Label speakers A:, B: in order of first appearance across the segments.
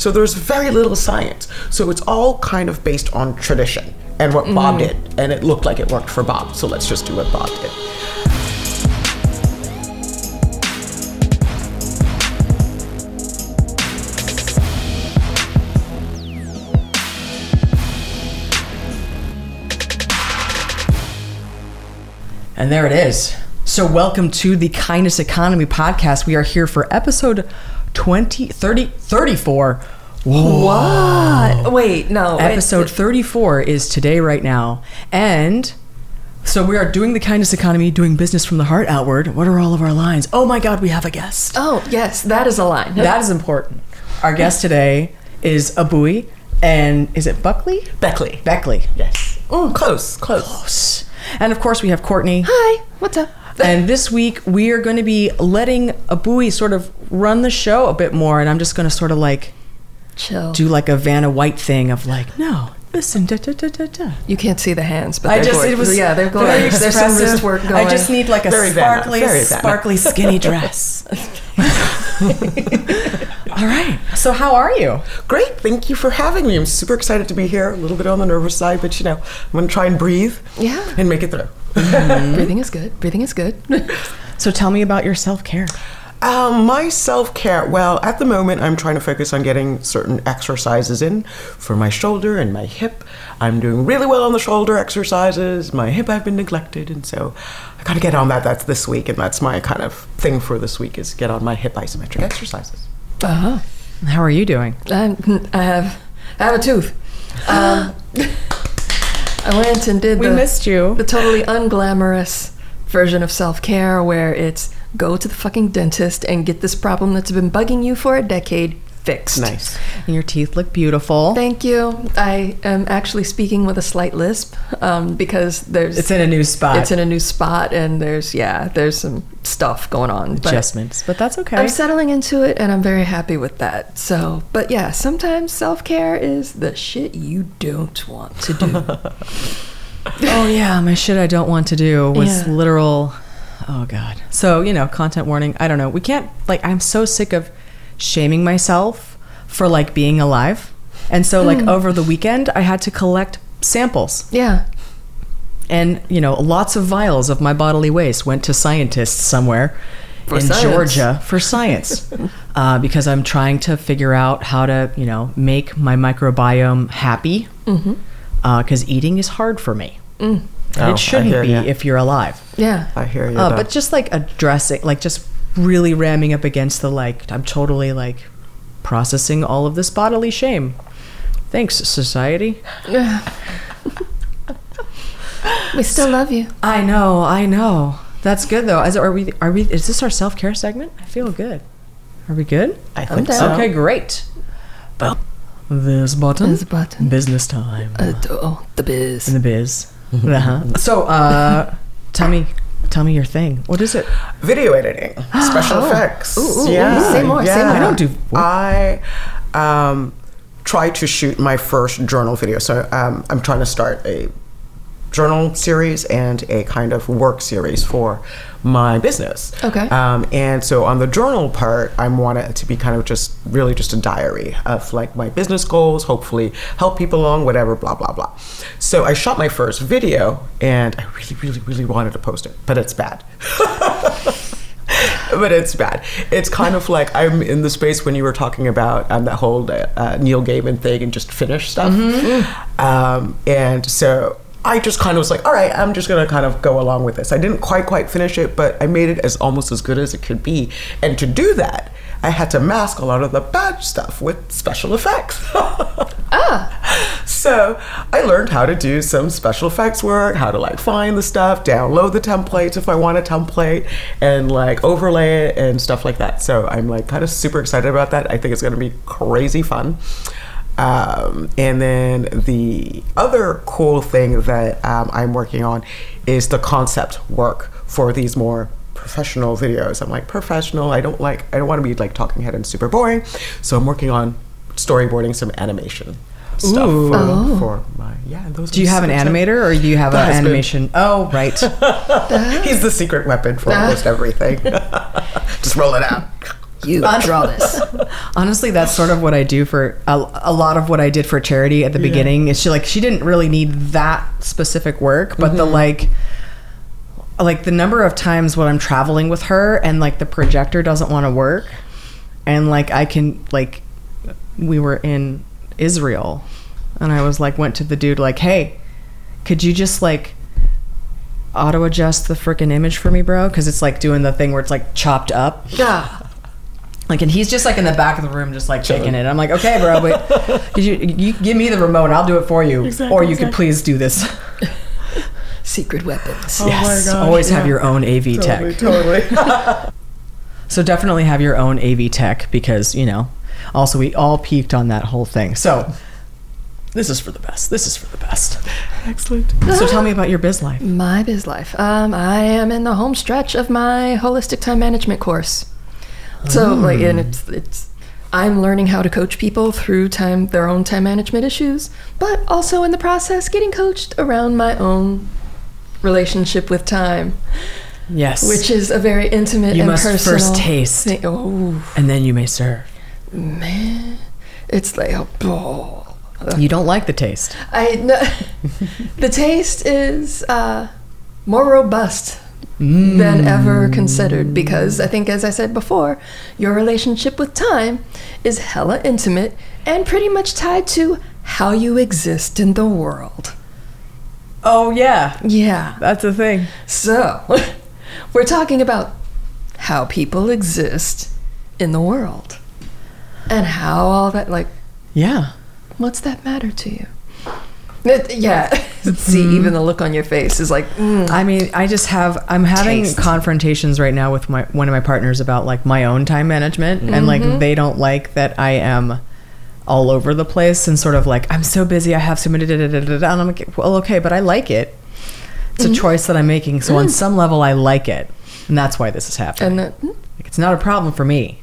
A: So there's very little science. So it's all kind of based on tradition and what Bob mm-hmm. did. And it looked like it worked for Bob. So let's just do what Bob did.
B: And there it is. So, welcome to the Kindness Economy podcast. We are here for episode 20, 30, 34.
C: What? Wait, no. wait.
B: Episode 34 is today, right now. And so, we are doing the Kindness Economy, doing business from the heart outward. What are all of our lines? Oh my God, we have a guest.
C: Oh, yes, that is a line.
B: That is important. Our guest today is Abui, and is it Buckley?
A: Beckley.
B: Beckley.
A: Yes. Mm, close, close.
B: Close. And of course, we have Courtney.
C: Hi, what's up?
B: And this week we are going to be letting Abui sort of run the show a bit more, and I'm just going to sort of like
C: Chill.
B: do like a Vanna White thing of like, no, listen, da da da da da.
C: You can't see the hands, but
B: I
C: they're
B: just it was
C: yeah, they're going.
B: very
C: There's some wrist work going.
B: I just need like a
A: Very
B: sparkly,
A: very
B: sparkly skinny dress. All right. So how are you?
A: Great. Thank you for having me. I'm super excited to be here. A little bit on the nervous side, but you know, I'm going to try and breathe
C: Yeah.
A: and make it through.
C: Breathing is good. Breathing is good.
B: So tell me about your self care.
A: Um, my self care, well, at the moment, I'm trying to focus on getting certain exercises in for my shoulder and my hip. I'm doing really well on the shoulder exercises. My hip, I've been neglected, and so I got to get on that. That's this week, and that's my kind of thing for this week is get on my hip isometric exercises.
C: Uh huh.
B: How are you doing?
C: I, I have. I have a tooth. Um, I went and did
B: We
C: the,
B: missed you.
C: the totally unglamorous version of self care where it's go to the fucking dentist and get this problem that's been bugging you for a decade fixed.
A: Nice.
B: And your teeth look beautiful.
C: Thank you. I am actually speaking with a slight lisp um, because there's
B: It's in a new spot.
C: it's in a new spot and there's yeah there's some stuff going on. But
B: adjustments, but that's okay.
C: I'm settling into it and I'm very happy with that. So, but yeah, sometimes self care is the shit you don't want to do.
B: Oh yeah, my shit I don't want to do was
C: Yeah.
B: literal. Oh god. So you know, content warning. I don't know. We can't like. I'm so sick of shaming myself for like being alive, and so like mm. over the weekend I had to collect samples,
C: yeah.
B: And you know, lots of vials of my bodily waste went to scientists somewhere.
C: For
B: in
C: science.
B: Georgia for science, uh, because I'm trying to figure out how to, you know, make my microbiome happy. Because eating is hard for me. And
A: Oh,
B: it shouldn't
A: hear
B: be
A: ya.
B: if you're alive.
C: Yeah.
A: I hear you.
B: Uh, but just like addressing, like just really ramming up against the like, I'm totally like processing all of this bodily shame. Thanks, society.
C: We still love you.
B: I know, I know. That's good though. Is, are we? Are we? Is this our self care segment? I feel good. Are we good?
A: I think
C: down.
A: so.
B: Okay, great. Well, This button.
C: This button.
B: Business time.
C: Uh, oh, the biz.
B: In the biz. uh-huh. So, uh, tell me, tell me your thing. What is it?
A: Video editing, special
C: Oh.
A: effects.
C: Ooh, ooh, ooh.
A: yeah,
C: Say more, say more.
B: I don't do-
A: I um, tried to shoot my first journal video, so um, I'm trying to start a journal series and a kind of work series for my business.
C: Okay.
A: Um, and so on the journal part, I want it to be kind of just really just a diary of like my business goals, hopefully help people along, whatever, blah, blah, blah. So I shot my first video and I really, really, really wanted to post it, but it's bad. but it's bad. It's kind of like I'm in the space when you were talking about um, that whole uh, Neil Gaiman thing and just finish stuff. Um, and so I just kind of was like, all right, I'm just gonna kind of go along with this. I didn't quite quite finish it, but I made it as almost as good as it could be. And to do that, I had to mask a lot of the bad stuff with special effects.
C: Ah.
A: So I learned how to do some special effects work, how to like find the stuff, download the templates if I want a template, and like overlay it and stuff like that. So I'm like kind of super excited about that. I think it's gonna be crazy fun. Um, and then the other cool thing that um, I'm working on is the concept work for these more professional videos. I'm like professional. I don't like. I don't want to be like talking head and super boring. So I'm working on storyboarding some animation stuff
B: Ooh.
A: for,
C: Oh.
A: for my yeah. Those
B: Do you have an animator or do you have an
A: husband.
B: animation? Oh, right.
A: He's the secret weapon for almost everything. Just roll it out.
C: You draw this.
B: Honestly, that's sort of what I do for a, a lot of what I did for charity at the beginning. Is she like she didn't really need that specific work, but the mm-hmm. like like the number of times when I'm traveling with her and like the projector doesn't want to work and like I can like we were in Israel and I was like went to the dude like, "Hey, could you just like auto adjust the freaking image for me, bro? Cuz it's like doing the thing where it's like chopped up."
C: Yeah.
B: Like, and he's just like in the back of the room, just like shaking it. I'm like, okay, bro, but could you, you give me the remote? I'll do it for you,
A: Exactly,
B: or you could please do this.
C: Secret weapons.
A: Oh my
B: yes,
A: gosh,
B: always have your own AV
A: Totally,
B: tech.
A: totally.
B: So definitely have your own AV tech because you know. Also, we all peaked on that whole thing. So this is for the best. This is for the best.
A: Excellent.
B: So tell me about your biz life.
C: My biz life. Um, I am in the home stretch of my holistic time management course. So like, and it's it's I'm learning how to coach people through time their own time management issues, but also in the process getting coached around my own relationship with time,
B: Yes,
C: which is a very intimate
B: You
C: and
B: must
C: personal
B: first taste.
C: thing. Oh
B: and then you may serve.
C: man, it's like a oh,
B: You don't like the taste.
C: I no, the taste is uh, more robust than ever considered because I think, as I said before, your relationship with time is hella intimate and pretty much tied to how you exist in the world.
B: Oh yeah,
C: Yeah.
B: that's the thing.
C: So, we're talking about how people exist in the world and how all that, like,
B: Yeah.
C: what's that matter to you? It- yeah. See, mm-hmm. even the look on your face is like, mm,
B: I mean, I just have I'm having
C: Taste.
B: confrontations right now with my one of my partners about like my own time management and like mm-hmm. they don't like that I am all over the place and sort of like I'm so busy I have so many da, da, da, da, da. and I'm like well okay but I like it. It's a mm-hmm. choice that I'm making so on mm. some level I like it. And that's why this is happening.
C: and that, mm.
B: like, it's not a problem for me.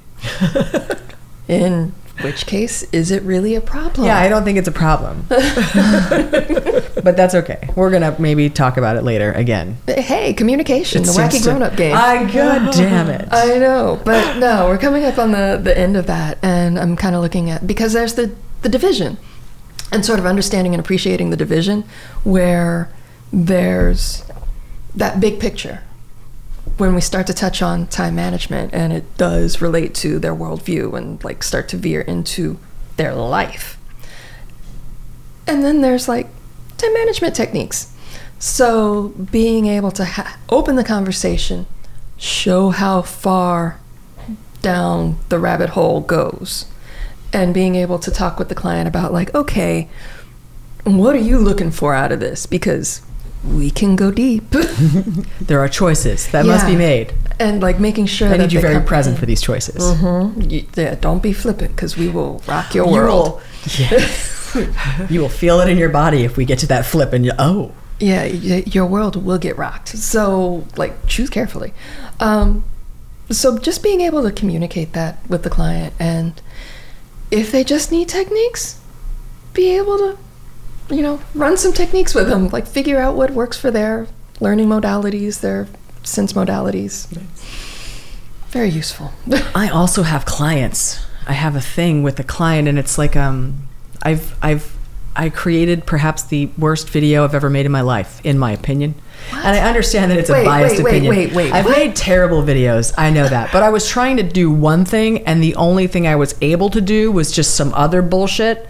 C: in which case, is it really a problem?
B: Yeah, I don't think it's a problem. but that's okay. We're going to maybe talk about it later again.
C: But hey, communication,
B: It
C: the wacky grown up game.
B: I god damn it.
C: I know, but no, we're coming up on the, the end of that, and I'm kind of looking at because there's the the division, and sort of understanding and appreciating the division, where there's that big picture. When we start to touch on time management, and it does relate to their worldview and like start to veer into their life, and then there's like time management techniques. So being able to ha- open the conversation, show how far down the rabbit hole goes, and being able to talk with the client about, like, okay, what are you looking for out of this? Because we can go deep.
B: There are choices that must be made.
C: and like making sure
B: I
C: that
B: need you
C: they
B: very present
C: comprehend.
B: for these choices.
C: Mhm. You- yeah, don't be flippant because we will rock your
B: You
C: world.
B: will, yes. you will feel it in your body if we get to that flip and you, oh.
C: yeah, y- your world will get rocked. So, like, choose carefully. Um, so, just being able to communicate that with the client, and if they just need techniques, be able to, you know, run some techniques with them, like figure out what works for their learning modalities, their sense modalities. Very useful.
B: I also have clients. I have a thing with a client and it's like um I've I've I created perhaps the worst video I've ever made in my life, in my opinion. And I understand that it's a
C: Wait,
B: biased
C: wait, wait,
B: opinion.
C: wait, wait,
B: I've
C: what?
B: made terrible videos. I know that. But I was trying to do one thing and the only thing I was able to do was just some other bullshit.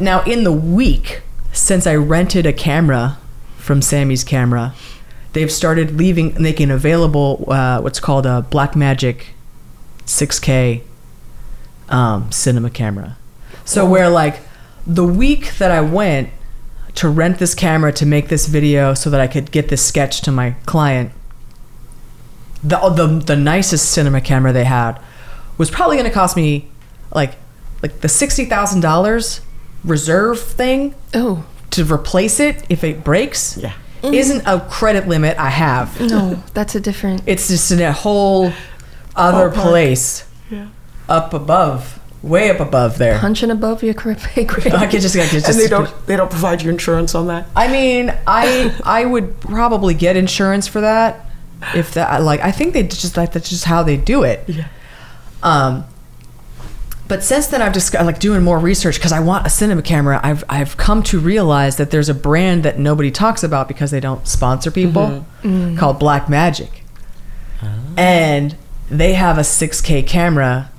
B: Now in the week since I rented a camera from Samy's camera, they've started leaving making available uh, what's called a Blackmagic 6K um, cinema camera. So where like the week that I went to rent this camera to make this video so that I could get this sketch to my client, the the, the nicest cinema camera they had was probably going to cost me like like the sixty thousand dollars reserve thing
C: oh,
B: to replace it if it breaks.
A: Yeah.
B: Isn't a credit limit I have.
C: no, that's a different.
B: It's just in a whole other
A: Ballpark.
B: place
A: Yeah.
B: up above, way up above there.
C: Punching above your cra- pay grade.
B: I could just, I could just.
A: and they don't they don't provide you insurance on that.
B: I mean, I I would probably get insurance for that if that like I think they just like that's just how they do it.
A: Yeah.
B: Um, but since then, I've just like doing more research because I want a cinema camera. I've I've come to realize that there's a brand that nobody talks about because they don't sponsor people mm-hmm. Mm-hmm. called Blackmagic, ah. and they have a 6K camera.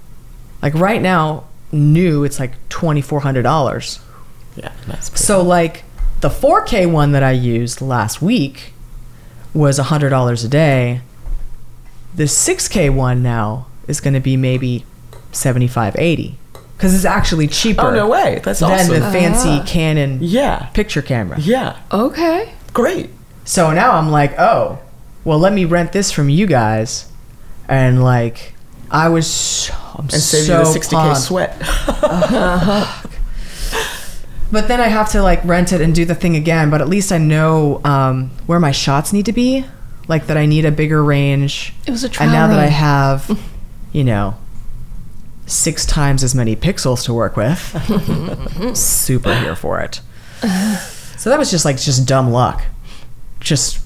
B: Like right now, new, it's like twenty four hundred dollars.
A: Yeah, that's pretty-
B: So like the 4K one that I used last week was $100 a day. The 6K one now is going to be maybe 75 80 cuz it's actually cheaper.
A: Oh, no way. That's
B: than
A: awesome.
B: the fancy
C: Ah.
B: Canon
A: yeah,
B: picture camera.
A: yeah,
C: Okay.
A: great.
B: So now I'm like, "Oh, well let me rent this from you guys." And like I was so, I'm
A: And save
B: so
A: you the 60k
B: pumped.
A: sweat.
B: But then I have to like rent it and do the thing again. But at least I know um, where my shots need to be. Like that I need a bigger range.
C: It was a trial.
B: And
C: trial
B: now that I have, you know, six times as many pixels to work with, super here for it. So that was just like just dumb luck. Just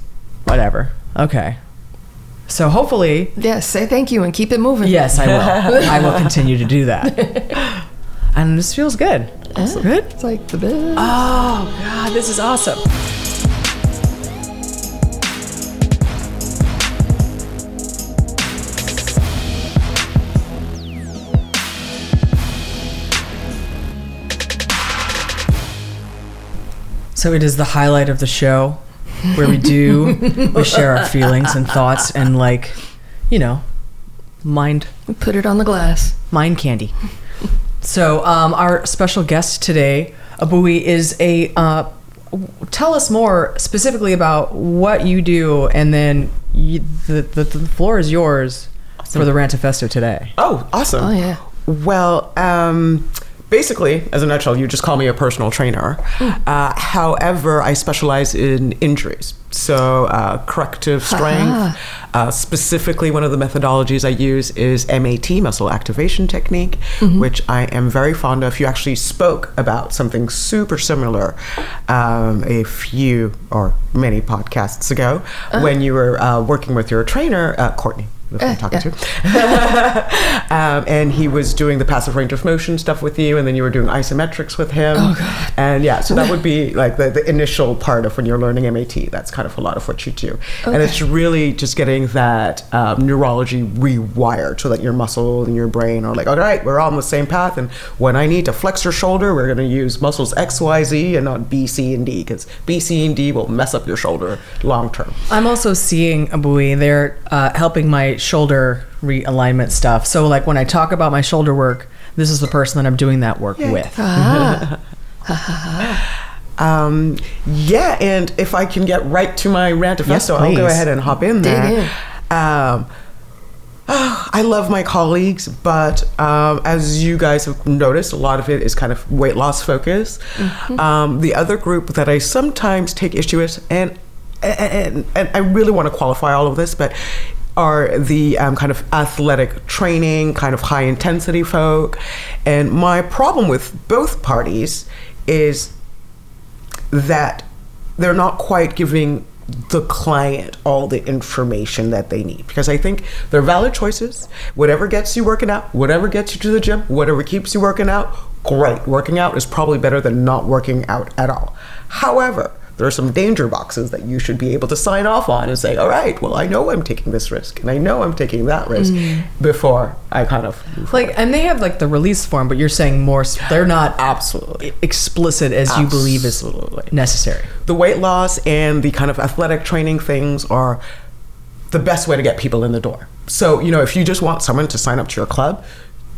B: whatever. Okay. So hopefully,
C: Yes, say thank you and keep it moving.
B: yes, I will. I will continue to do that. And this feels good.
C: Yeah.
B: Good.
C: It's like the best.
B: Oh God, this is awesome. So it is the highlight of the show where we do we share our feelings and thoughts and like, you know, mind
C: Put it on the glass.
B: mind candy. So, um, our special guest today, Abui, is a. Uh, tell us more specifically about what you do, and then you, the, the the floor is yours for the Rantifesto today.
A: Oh, awesome.
C: Oh, yeah.
A: Well, um, basically, as a nutshell, you just call me a personal trainer. Uh, however, I specialize in injuries. So, uh, corrective strength. Uh, specifically, one of the methodologies I use is MAT, muscle activation technique, which I am very fond of. You actually spoke about something super similar um, a few or many podcasts ago when you were uh, working with your trainer, uh, Courtney. That's I'm talking
C: yeah.
A: to um, and he was doing the passive range of motion stuff with you, and then you were doing isometrics with him.
C: Oh, God.
A: And yeah, so that would be like the, the initial part of when you're learning MAT. That's kind of a lot of what you do, and it's really just getting that um, neurology rewired so that your muscle and your brain are like, all right, we're on the same path, and when I need to flex your shoulder, we're going to use muscles X, Y, Z, and not B, C, and D, because B, C, and D will mess up your shoulder long term.
B: I'm also seeing Abui. They're uh, helping my shoulder realignment stuff. So, like when I talk about my shoulder work, this is the person that I'm doing that work with.
C: Ah.
A: Um, yeah, and if I can get right to my rantifesto,
B: Yes,
A: I'll go ahead and hop in
C: Dig
A: there.
C: in.
A: Um, I love my colleagues, but um, as you guys have noticed, a lot of it is kind of weight loss focus. Um, the other group that I sometimes take issue with, and and, and I really want to qualify all of this, but are the um, kind of athletic training, kind of high intensity folk. And my problem with both parties is that they're not quite giving the client all the information that they need because I think they're valid choices. Whatever gets you working out, whatever gets you to the gym, whatever keeps you working out, great. Working out is probably better than not working out at all. However, there are some danger boxes that you should be able to sign off on and say, all right, well, I know I'm taking this risk and I know I'm taking that risk mm. before I kind of move
B: Like, and they have like the release form, but you're saying more. They're not
A: Absolutely.
B: explicit as you believe is necessary.
A: the weight loss and the kind of athletic training things are the best way to get people in the door. So, you know, if you just want someone to sign up to your club,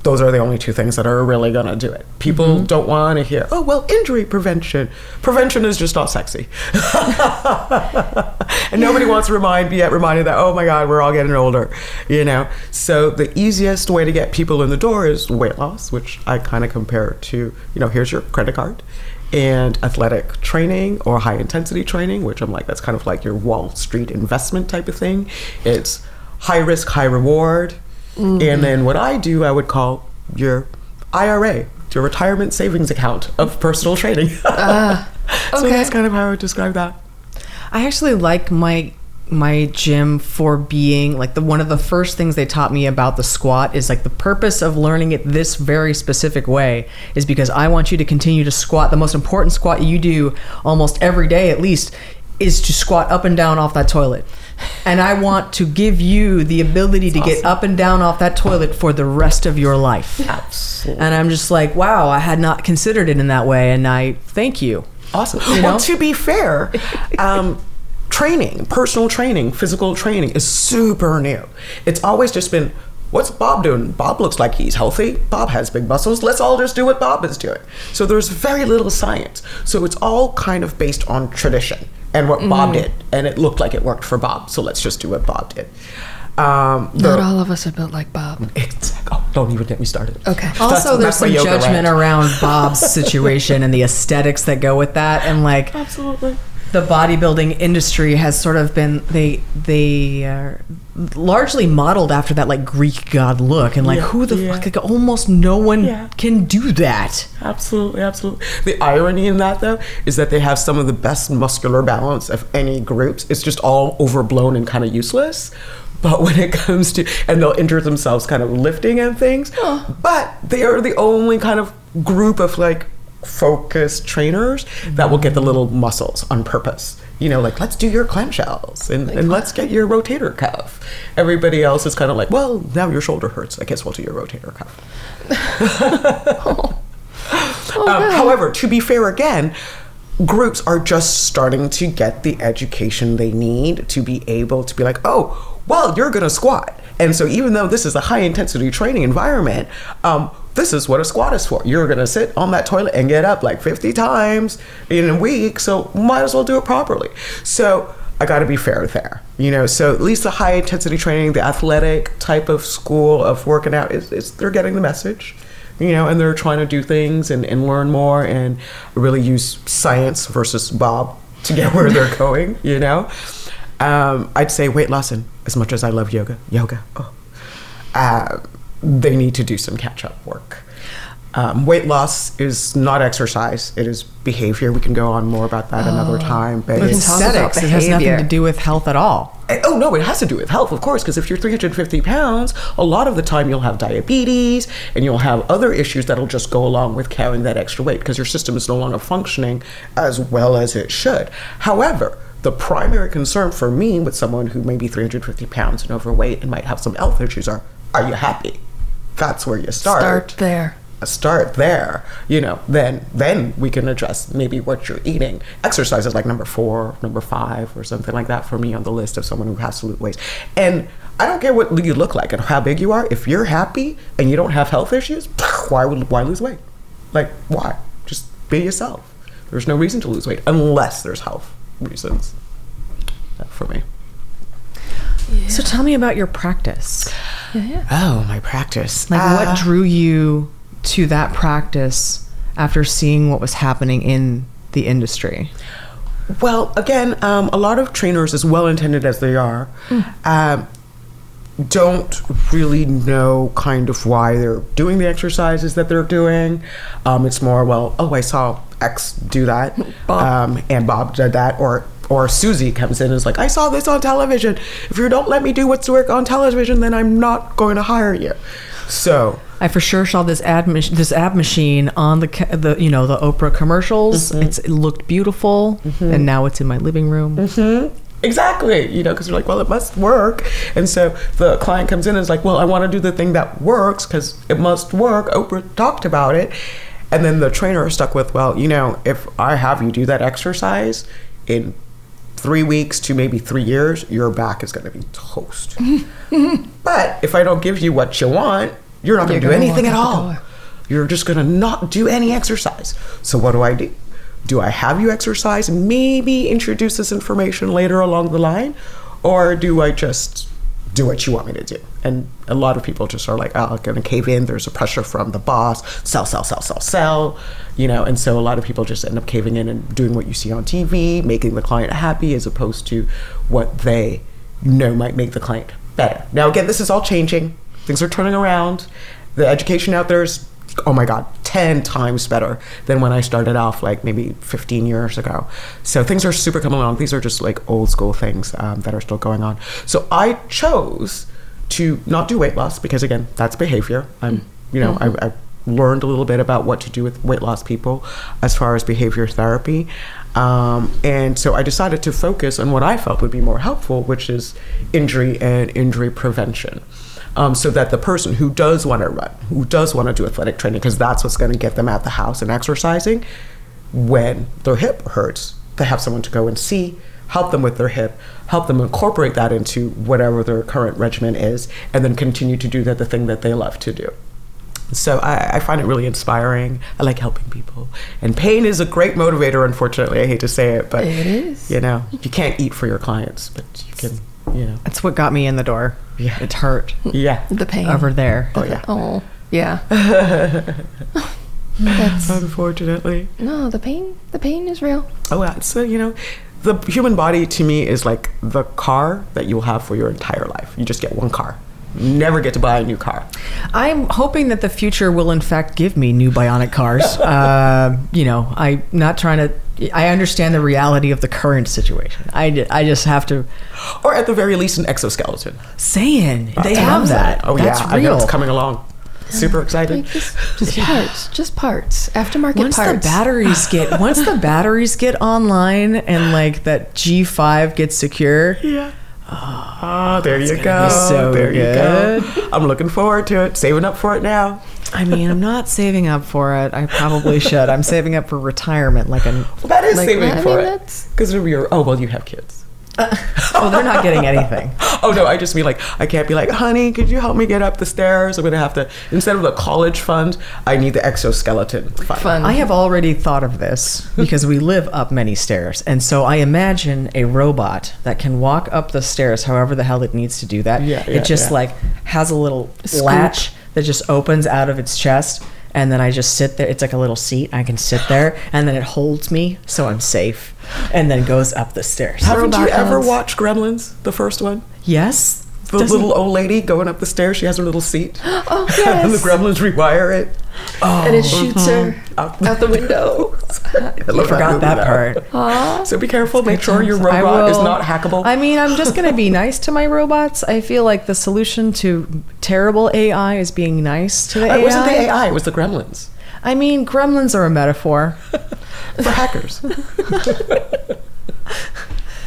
A: those are the only two things that are really going to do it. People mm-hmm. don't want to hear, oh, well, injury prevention. Prevention is just not sexy. and nobody wants to remind, be yet reminded that, oh my God, we're all getting older, you know? So the easiest way to get people in the door is weight loss, which I kind of compare to, you know, here's your credit card and athletic training or high intensity training, which I'm like, that's kind of like your Wall Street investment type of thing. It's high risk, high reward. Mm-hmm. And then what I do, I would call your IRA, your retirement savings account of personal training. Ah, so
C: okay.
A: that's kind of how I would describe that.
B: I actually like my my gym for being like the one of the first things they taught me about the squat is like the purpose of learning it this very specific way is because I want you to continue to squat. The most important squat you do almost every day at least is to squat up and down off that toilet. And I want to give you the ability to get up and down off that toilet for the rest of your life.
A: Absolutely.
B: And I'm just like, wow, I had not considered it in that way and I thank you.
A: Awesome.
B: You
A: well,
B: know?
A: to be fair, um, training, personal training, physical training is super new. It's always just been, what's Bob doing? Bob looks like he's healthy. Bob has big muscles. Let's all just do what Bob is doing. So there's very little science. So it's all kind of based on tradition and what Bob did. And it looked like it worked for Bob. So let's just do what Bob did. Um, the-
C: Not all of us are built like Bob.
A: It's, oh, don't even get me started.
C: Okay.
B: Also, there's
A: that's
B: some judgment
A: rant.
B: around Bob's situation and the aesthetics that go with that, and like
A: Absolutely.
B: The bodybuilding industry has sort of been they they are largely modeled after that like Greek god look, and like
A: Yeah,
B: who the
A: yeah.
B: fuck? Like, almost no one
A: Yeah.
B: can do that.
A: Absolutely, absolutely. The irony in that, though, is that they have some of the best muscular balance of any groups. It's just all overblown and kind of useless. But when it comes to, and they'll injure themselves kind of lifting and things, but they are the only kind of group of like focused trainers that will get the little muscles on purpose. You know, like let's do your clamshells and, and let's get your rotator cuff. Everybody else is kind of like, well, now your shoulder hurts. I guess we'll do your rotator cuff. Um, however, to be fair again, groups are just starting to get the education they need to be able to be like, oh, well, you're going to squat. And so, even though this is a high intensity training environment, um, this is what a squat is for. You're to sit on that toilet and get up like 50 times in a week. So, might as well do it properly. So, I got to be fair there, you know. So at least the high intensity training, the athletic type of school of working out is, is they're getting the message you know, and they're trying to do things and, and learn more and really use science versus Bob to get where they're going, you know. Um, I'd say weight loss, and as much as I love yoga, yoga, oh, uh, they need to do some catch up work. Um, weight loss is not exercise; it is behavior. We can go on more about that another time, but
C: can
A: it's
C: talk about
B: Aesthetics. It has nothing to do with health at all.
A: Oh no, it has to do with health, of course, because if you're 350 pounds, a lot of the time you'll have diabetes and you'll have other issues that'll just go along with carrying that extra weight because your system is no longer functioning as well as it should. However, the primary concern for me with someone who may be 350 pounds and overweight and might have some health issues are, are you happy? That's where you
C: Start. Start there.
A: start there you know then then we can address maybe what you're eating. Exercise is like number four number five or something like that for me on the list of someone who has to lose weight. And i don't care what you look like and how big you are. If you're happy and you don't have health issues why would why lose weight? Like why? Just be yourself. There's no reason to lose weight unless there's health reasons. Uh, for me
B: So tell me about your practice.
A: oh my practice
B: Like,
A: Uh,
B: what drew you to that practice after seeing what was happening in the industry?
A: Well, again, um, a lot of trainers, as well intended as they are, um, don't really know kind of why they're doing the exercises that they're doing. Um, it's more, well, oh, I saw X do that, Um, and Bob did that, or or Susie comes in and is like, I saw this on television. If you don't let me do what's work on television, then I'm not going to hire you. So
B: I for sure saw this ad mach- this ab machine on the ca- the you know the Oprah commercials. Mm-hmm. It's it looked beautiful, mm-hmm. and now it's in my living room. Mm-hmm.
A: Exactly, you know, because you're like, well, it must work. And so the client comes in and is like, well, I want to do the thing that works because it must work. Oprah talked about it. And then the trainer is stuck with, well, you know, if I have you do that exercise in three weeks to maybe three years, your back is going to be toast. but if I don't give you what you want, you're not going to do anything at all. You're just going to not do any exercise. So what do I do? Do I have you exercise, maybe introduce this information later along the line, or do I just do what you want me to do? And a lot of people just are like, oh, I'm going to cave in. There's a pressure from the boss, sell, sell, sell, sell, sell, you know. And so a lot of people just end up caving in and doing what you see on TV, making the client happy as opposed to what they know might make the client better. Now, again, this is all changing. Things are turning around. The education out there is oh my god 10 times better than when i started off like maybe 15 years ago. So things are super coming along. These are just like old school things um, that are still going on. So i chose to not do weight loss because again that's behavior. I'm you know I, I learned a little bit about what to do with weight loss people as far as behavior therapy. Um, and so i decided to focus on what i felt would be more helpful which is injury and injury prevention um, so that the person who does want to run, who does want to do athletic training, because that's what's going to get them out the house and exercising, when their hip hurts, they have someone to go and see, help them with their hip, help them incorporate that into whatever their current regimen is, and then continue to do that the thing that they love to do. So I, I find it really inspiring. I like helping people, and pain is a great motivator. Unfortunately, I hate to say it, but
C: It is.
A: You know, you can't eat for your clients, but you can. You know,
B: That's what got me in the door.
A: Yeah.
B: It hurt
A: yeah.
C: The pain.
B: over there.
A: Oh yeah.
C: Oh, yeah. That's
A: Unfortunately.
C: no, the pain. The pain is real.
A: Oh, yeah. So, you know, the human body to me is like the car that you'll have for your entire life. You just get one car. You never get to buy a new car.
B: I'm hoping that the future will, in fact, give me new bionic cars. uh, you know, I'm not trying to. I understand the reality of the current situation. I, I just have to.
A: Or at the very least, an exoskeleton.
B: Saying they
A: I
B: have
A: love
B: that.
A: Oh,
B: That's
A: yeah. I know it's coming along. Super excited.
C: Like just, just parts. Just parts. Aftermarket
B: once
C: parts.
B: the batteries get once the batteries get online and like that G5 gets secure,
A: Yeah. Oh, there you go.
B: so
A: there
B: good.
A: you go. I'm looking forward to it. Saving up for it now.
B: I mean, I'm not saving up for it. I probably should. I'm saving up for retirement, like an.
A: Well, that is
C: Like,
A: saving
C: I
A: for
C: mean,
A: it. Because you're, oh, well, you have kids.
B: Oh, they're not getting anything.
A: Oh no, I just mean like I can't be like, honey, could you help me get up the stairs? I'm gonna have to instead of the college fund, I need the exoskeleton fund.
C: Fun.
B: I have already thought of this because we live up many stairs. And so I imagine a robot that can walk up the stairs however the hell it needs to do that.
A: Yeah, yeah,
B: it just
A: yeah.
B: like has a little
C: Scoop.
B: latch that just opens out of its chest. And then I just sit there. It's like a little seat. I can sit there, and then it holds me, so I'm safe. And then goes up the stairs.
A: Haven't you ever
C: balance.
A: watched Gremlins, the first one?
B: Yes,
A: The
B: Doesn't-
A: little old lady going up the stairs, she has her little seat.
C: oh
A: and the gremlins rewire it.
C: and it oh, shoots her mm-hmm.
A: Out-
C: out the window.
A: I love
B: forgot that
A: though.
B: part.
C: Aw.
A: So be careful. Make sure your
B: I
A: robot is not hackable.
B: I mean, I'm just going to be nice to my robots. I feel like the solution to terrible AI is being nice to the
A: it
B: AI.
A: wasn't the AI, it was the gremlins.
B: I mean, gremlins are a metaphor.
A: For hackers.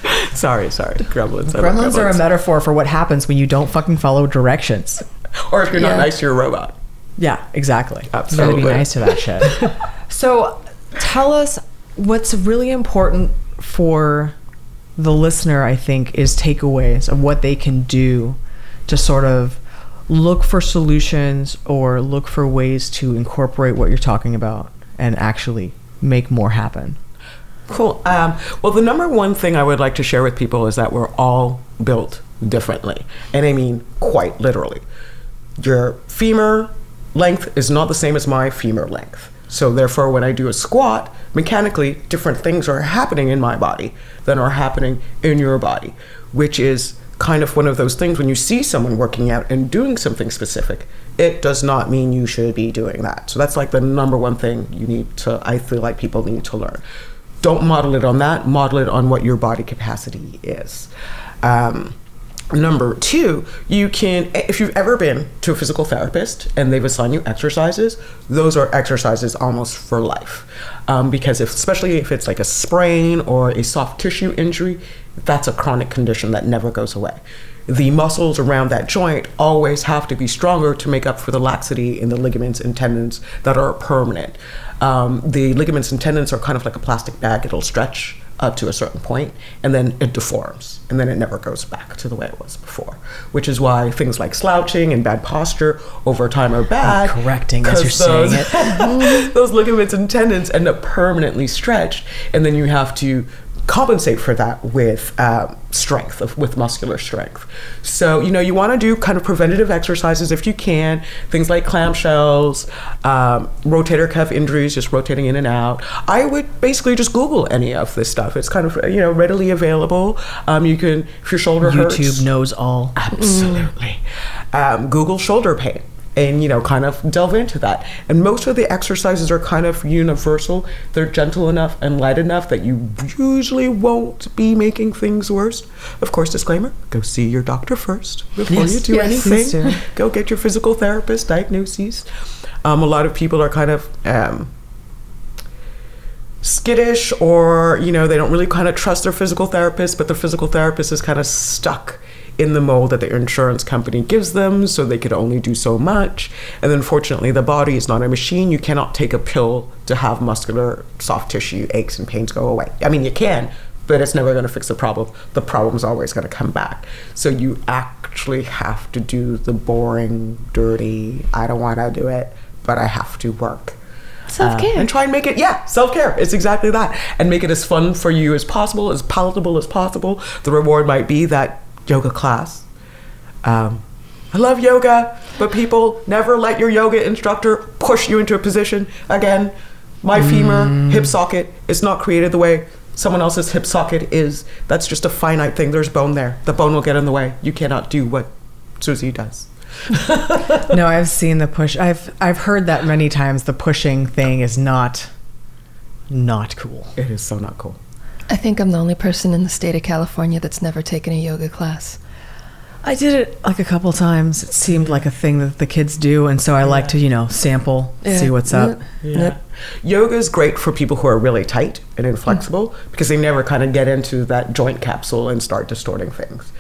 A: sorry, sorry. Gremlins. Love
B: Gremlins are a metaphor for what happens when you don't fucking follow directions.
A: Or if you're not
C: Yeah.
A: nice to your robot.
B: Yeah, exactly. You gotta be nice to that shit. so, tell us what's really important for the listener. I think is takeaways of what they can do to sort of look for solutions or look for ways to incorporate what you're talking about and actually make more happen.
A: Cool. Um, well, the number one thing I would like to share with people is that we're all built differently. And I mean quite literally. Your femur length is not the same as my femur length. So, therefore, when I do a squat, mechanically, different things are happening in my body than are happening in your body, which is kind of one of those things when you see someone working out and doing something specific, it does not mean you should be doing that. So, that's like the number one thing you need to, I feel like people need to learn don't model it on that. Model it on what your body capacity is. Um, number two you can if you've ever been to a physical therapist and they've assigned you exercises those are exercises almost for life. Um, because if, especially if it's like a sprain or a soft tissue injury that's a chronic condition that never goes away. The muscles around that joint always have to be stronger to make up for the laxity in the ligaments and tendons that are permanent. Um, the ligaments and tendons are kind of like a plastic bag, it'll stretch up to a certain point and then it deforms and then it never goes back to the way it was before which is why things like slouching and bad posture over time are bad.
B: Correcting as you're saying
A: those- those ligaments and tendons end up permanently stretched and then you have to compensate for that with uh, strength of, with muscular strength so you know you want to do kind of preventative exercises if you can things like clamshells um, rotator cuff injuries just rotating in and out i would basically just google any of this stuff it's kind of you know readily available um, you can if your shoulder hurts
B: YouTube knows all.
A: Absolutely. Um, Google shoulder pain. And you know kind of delve into that and most of the exercises are kind of universal they're gentle enough and light enough that you usually won't be making things worse of course disclaimer go see your doctor first before
B: Yes.
A: you do
C: Yes.
A: Anything go get your physical therapist diagnoses um, a lot of people are kind of um, skittish or you know they don't really kind of trust their physical therapist but the physical therapist is kind of stuck in the mold that the insurance company gives them so they could only do so much. And unfortunately the body is not a machine. You cannot take a pill to have muscular soft tissue aches and pains go away. I mean you can but it's never going to fix the problem. The problem's always going to come back. So you actually have to do the boring dirty i don't want to do it but i have to work.
C: Self-care.
A: uh, and try and make it yeah self-care. It's exactly that. And make it as fun for you as possible as palatable as possible. The reward might be that yoga class. Um, i love yoga but people never let your yoga instructor push you into a position. Again my femur hip socket is not created the way someone else's hip socket is. That's just a finite thing. There's bone there. The bone will get in the way. You cannot do what susie does.
B: No, I've seen the push. I've I've heard that many times. The pushing thing is not not cool.
A: it is so not cool
C: I think I'm the only person in the state of California that's never taken a yoga class.
B: I did it like a couple times. It seemed like a thing that the kids do, and so I like to, you know, sample,
C: Yeah.
B: see what's up.
C: Yep.
A: Yoga is great for people who are really tight and inflexible mm. because they never kind of get into that joint capsule and start distorting things.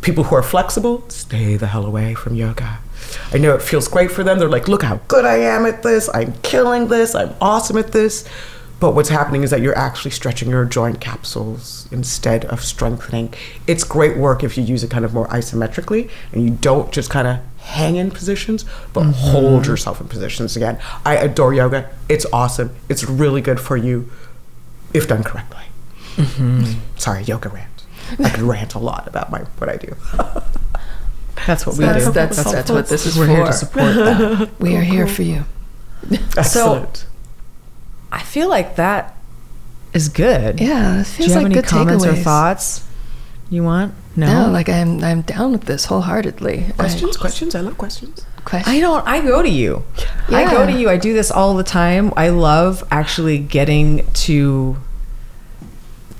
A: People who are flexible, stay the hell away from yoga. I know it feels great for them. They're like, look how good I am at this. I'm killing this. I'm awesome at this. But what's happening is that you're actually stretching your joint capsules instead of strengthening. It's great work if you use it kind of more isometrically and you don't just kind of hang in positions, but mm-hmm. hold yourself in positions again. I adore yoga. It's awesome. It's really good for you if done correctly. Mm-hmm. Sorry, yoga rant. I could rant a lot about my what I do.
B: That's what we
C: That's,
B: do.
C: that's, that's what this is
B: We're
C: for.
B: here to support that.
C: we are here for you.
A: Excellent.
B: I feel like that is good.
C: Yeah, it
B: Do
C: feels
B: you have
C: like
B: any
C: good
B: comments or thoughts you want? No.
C: No, like I'm I'm down with this wholeheartedly.
A: questions? questions? I love questions.
C: I, question.
B: I don't. I go to you. I go to you. I do this all the time. I love actually getting to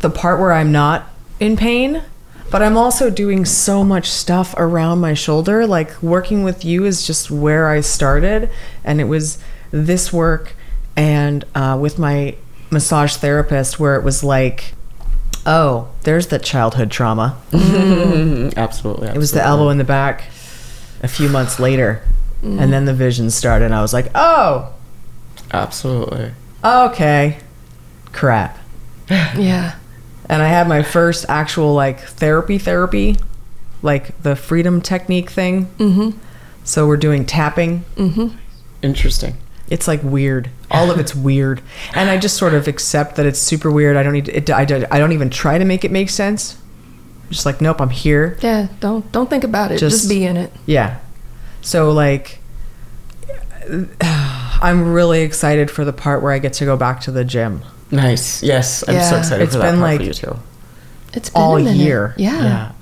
B: the part where I'm not in pain, but I'm also doing so much stuff around my shoulder. Like working with you is just where I started, and it was this work and uh, with my massage therapist where it was like, oh, there's that childhood trauma.
A: Mm, absolutely,
B: It was the elbow in the back a few months later. And then the vision started, and I was like, oh,
A: Absolutely.
B: okay, crap.
C: yeah.
B: And I had my first actual like therapy therapy, like the freedom technique thing.
C: Mm-hmm.
B: So we're doing tapping.
C: Mm-hmm.
A: Interesting.
B: It's like weird. All of it's weird, and I just sort of accept that it's super weird. I don't need it. I, don't- I don't even try to make it make sense. Just like, nope, I'm here.
C: Yeah. Don't don't think about it. Just,
B: Just-
C: be in it.
B: Yeah. So like I'm really excited for the part where I get to go back to the gym
A: Nice. Yes, I'm so excited
B: It's
A: for that
B: been
A: part
B: like-
A: for you too.
C: It's been like
B: all
C: a minute.
B: year.
C: Yeah.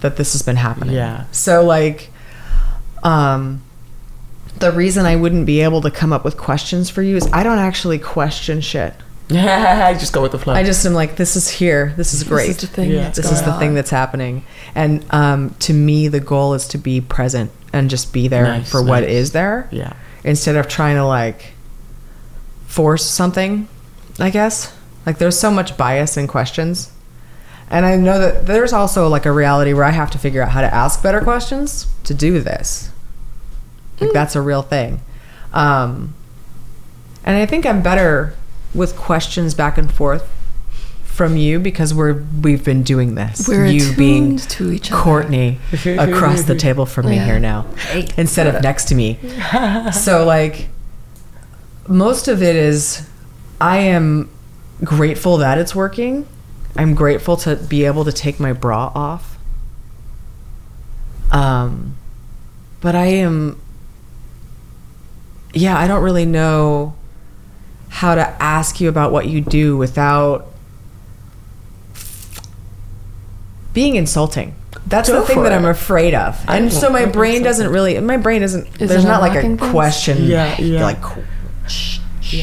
B: that this has been happening.
A: Yeah.
B: So like um the reason I wouldn't be able to come up with questions for you is I don't actually question shit.
A: I just go with the flow.
B: I just am like this is here. This is great.
C: This is the thing
A: Yeah.
C: that's
B: this is the thing that's happening and um, to me the goal is to be present and just be there
A: Nice,
B: for what
A: nice.
B: is there
A: yeah.
B: instead of trying to like force something i guess like there's so much bias in questions and i know that there's also like a reality where i have to figure out how to ask better questions to do this like that's a real thing. Um, and i think i'm better with questions back and forth from you because we're we've been doing this.
C: We're
B: you being
C: to each other.
B: courtney across the table from me
C: Yeah.
B: here now instead of next to me. So like most of it is i am grateful that it's working. I'm grateful to be able to take my bra off. Um but i am yeah i don't really know how to ask you about what you do without being insulting That's
A: Go
B: the thing that
A: it.
B: I'm afraid of. And so my brain doesn't really, my brain isn't,
C: Is
B: there's not like a
C: things?
B: question.
A: Yeah, yeah.
B: Like, shh.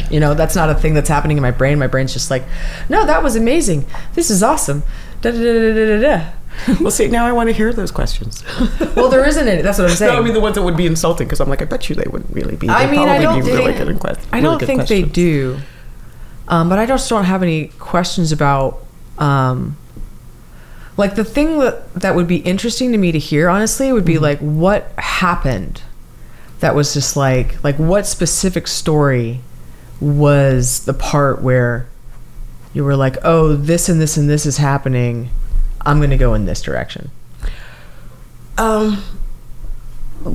B: you know, that's not a thing that's happening in my brain. My brain's just like, no, that was amazing. This is awesome. Da, da, da, da, da, da, da.
A: well, see, now I want to hear those questions.
B: Well, there isn't any. That's what I'm saying.
A: no, I mean the ones that would be insulting because I'm like, I bet you they wouldn't really be.
B: I
A: They'd
B: mean, I don't
A: be really
B: think-
A: good in quest-
B: I don't
A: good
B: think they do. Um, but I just don't have any questions about. Um, like the thing that that would be interesting to me to hear, honestly, would be
A: Mm-hmm.
B: like what happened. That was just like like what specific story was the part where you were like, oh, this and this and this is happening. I'm going to go in this direction.
A: Um.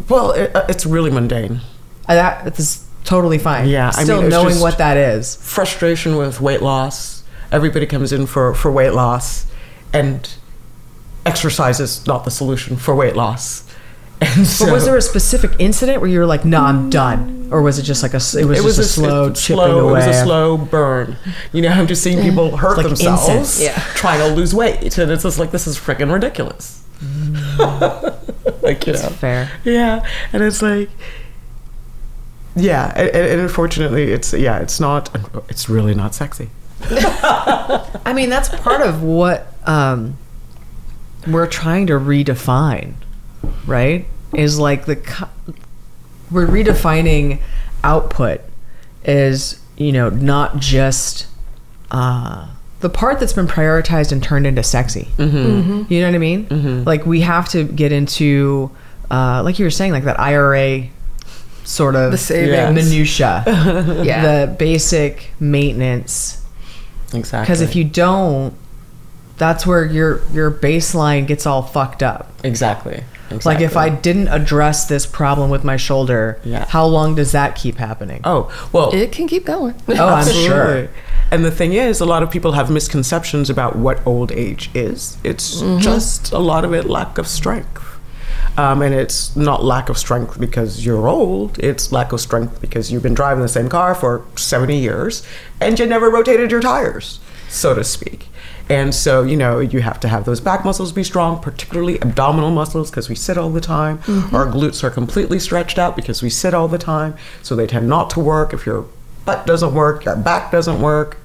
A: Well, it, uh, it's really mundane.
B: Uh, That is totally fine.
A: Yeah, I mean,
B: still knowing what that is.
A: Frustration with weight loss. Everybody comes in for for weight loss, and exercise is not the solution for weight loss. And so
B: But was there a specific incident where you were like, "No, I'm done," or was it just like a? s- It was,
A: it
B: just
A: was
B: a, slow
A: s-
B: chipping
A: slow,
B: away.
A: It was a slow burn. You know, I'm just seeing people hurt
B: Like
A: themselves
B: incense.
C: Yeah.
A: trying to lose weight, and it's just like this is freaking ridiculous. like you know,
B: fair.
A: yeah, and it's like, yeah, and, and and unfortunately, it's yeah, it's not. It's really not sexy.
B: I mean, that's part of what um, we're trying to redefine, right? Is like the co- we're redefining output is you know not just uh, the part that's been prioritized and turned into sexy.
A: Mm-hmm.
B: You know what I mean? Like we have to get into, uh, like you were saying, like that IRA sort of
C: The savings.
B: minutia,
C: Yeah.
B: the basic maintenance.
A: Exactly.
B: Because if you don't, that's where your your baseline gets all fucked up.
A: exactly, exactly.
B: Like if I didn't address this problem with my shoulder,
A: Yeah.
B: how long does that keep happening?
A: oh well,
C: It can keep going.
B: Oh, I'm sure.
A: And the thing is, a lot of people have misconceptions about what old age is. It's just a lot of it lack of strength. Um, and it's not lack of strength because you're old, it's lack of strength because you've been driving the same car for 70 years and you never rotated your tires, so to speak. And so, you know, you have to have those back muscles be strong, particularly abdominal muscles, because we sit all the time. Our glutes are completely stretched out because we sit all the time. So they tend not to work. If your butt doesn't work, your back doesn't work.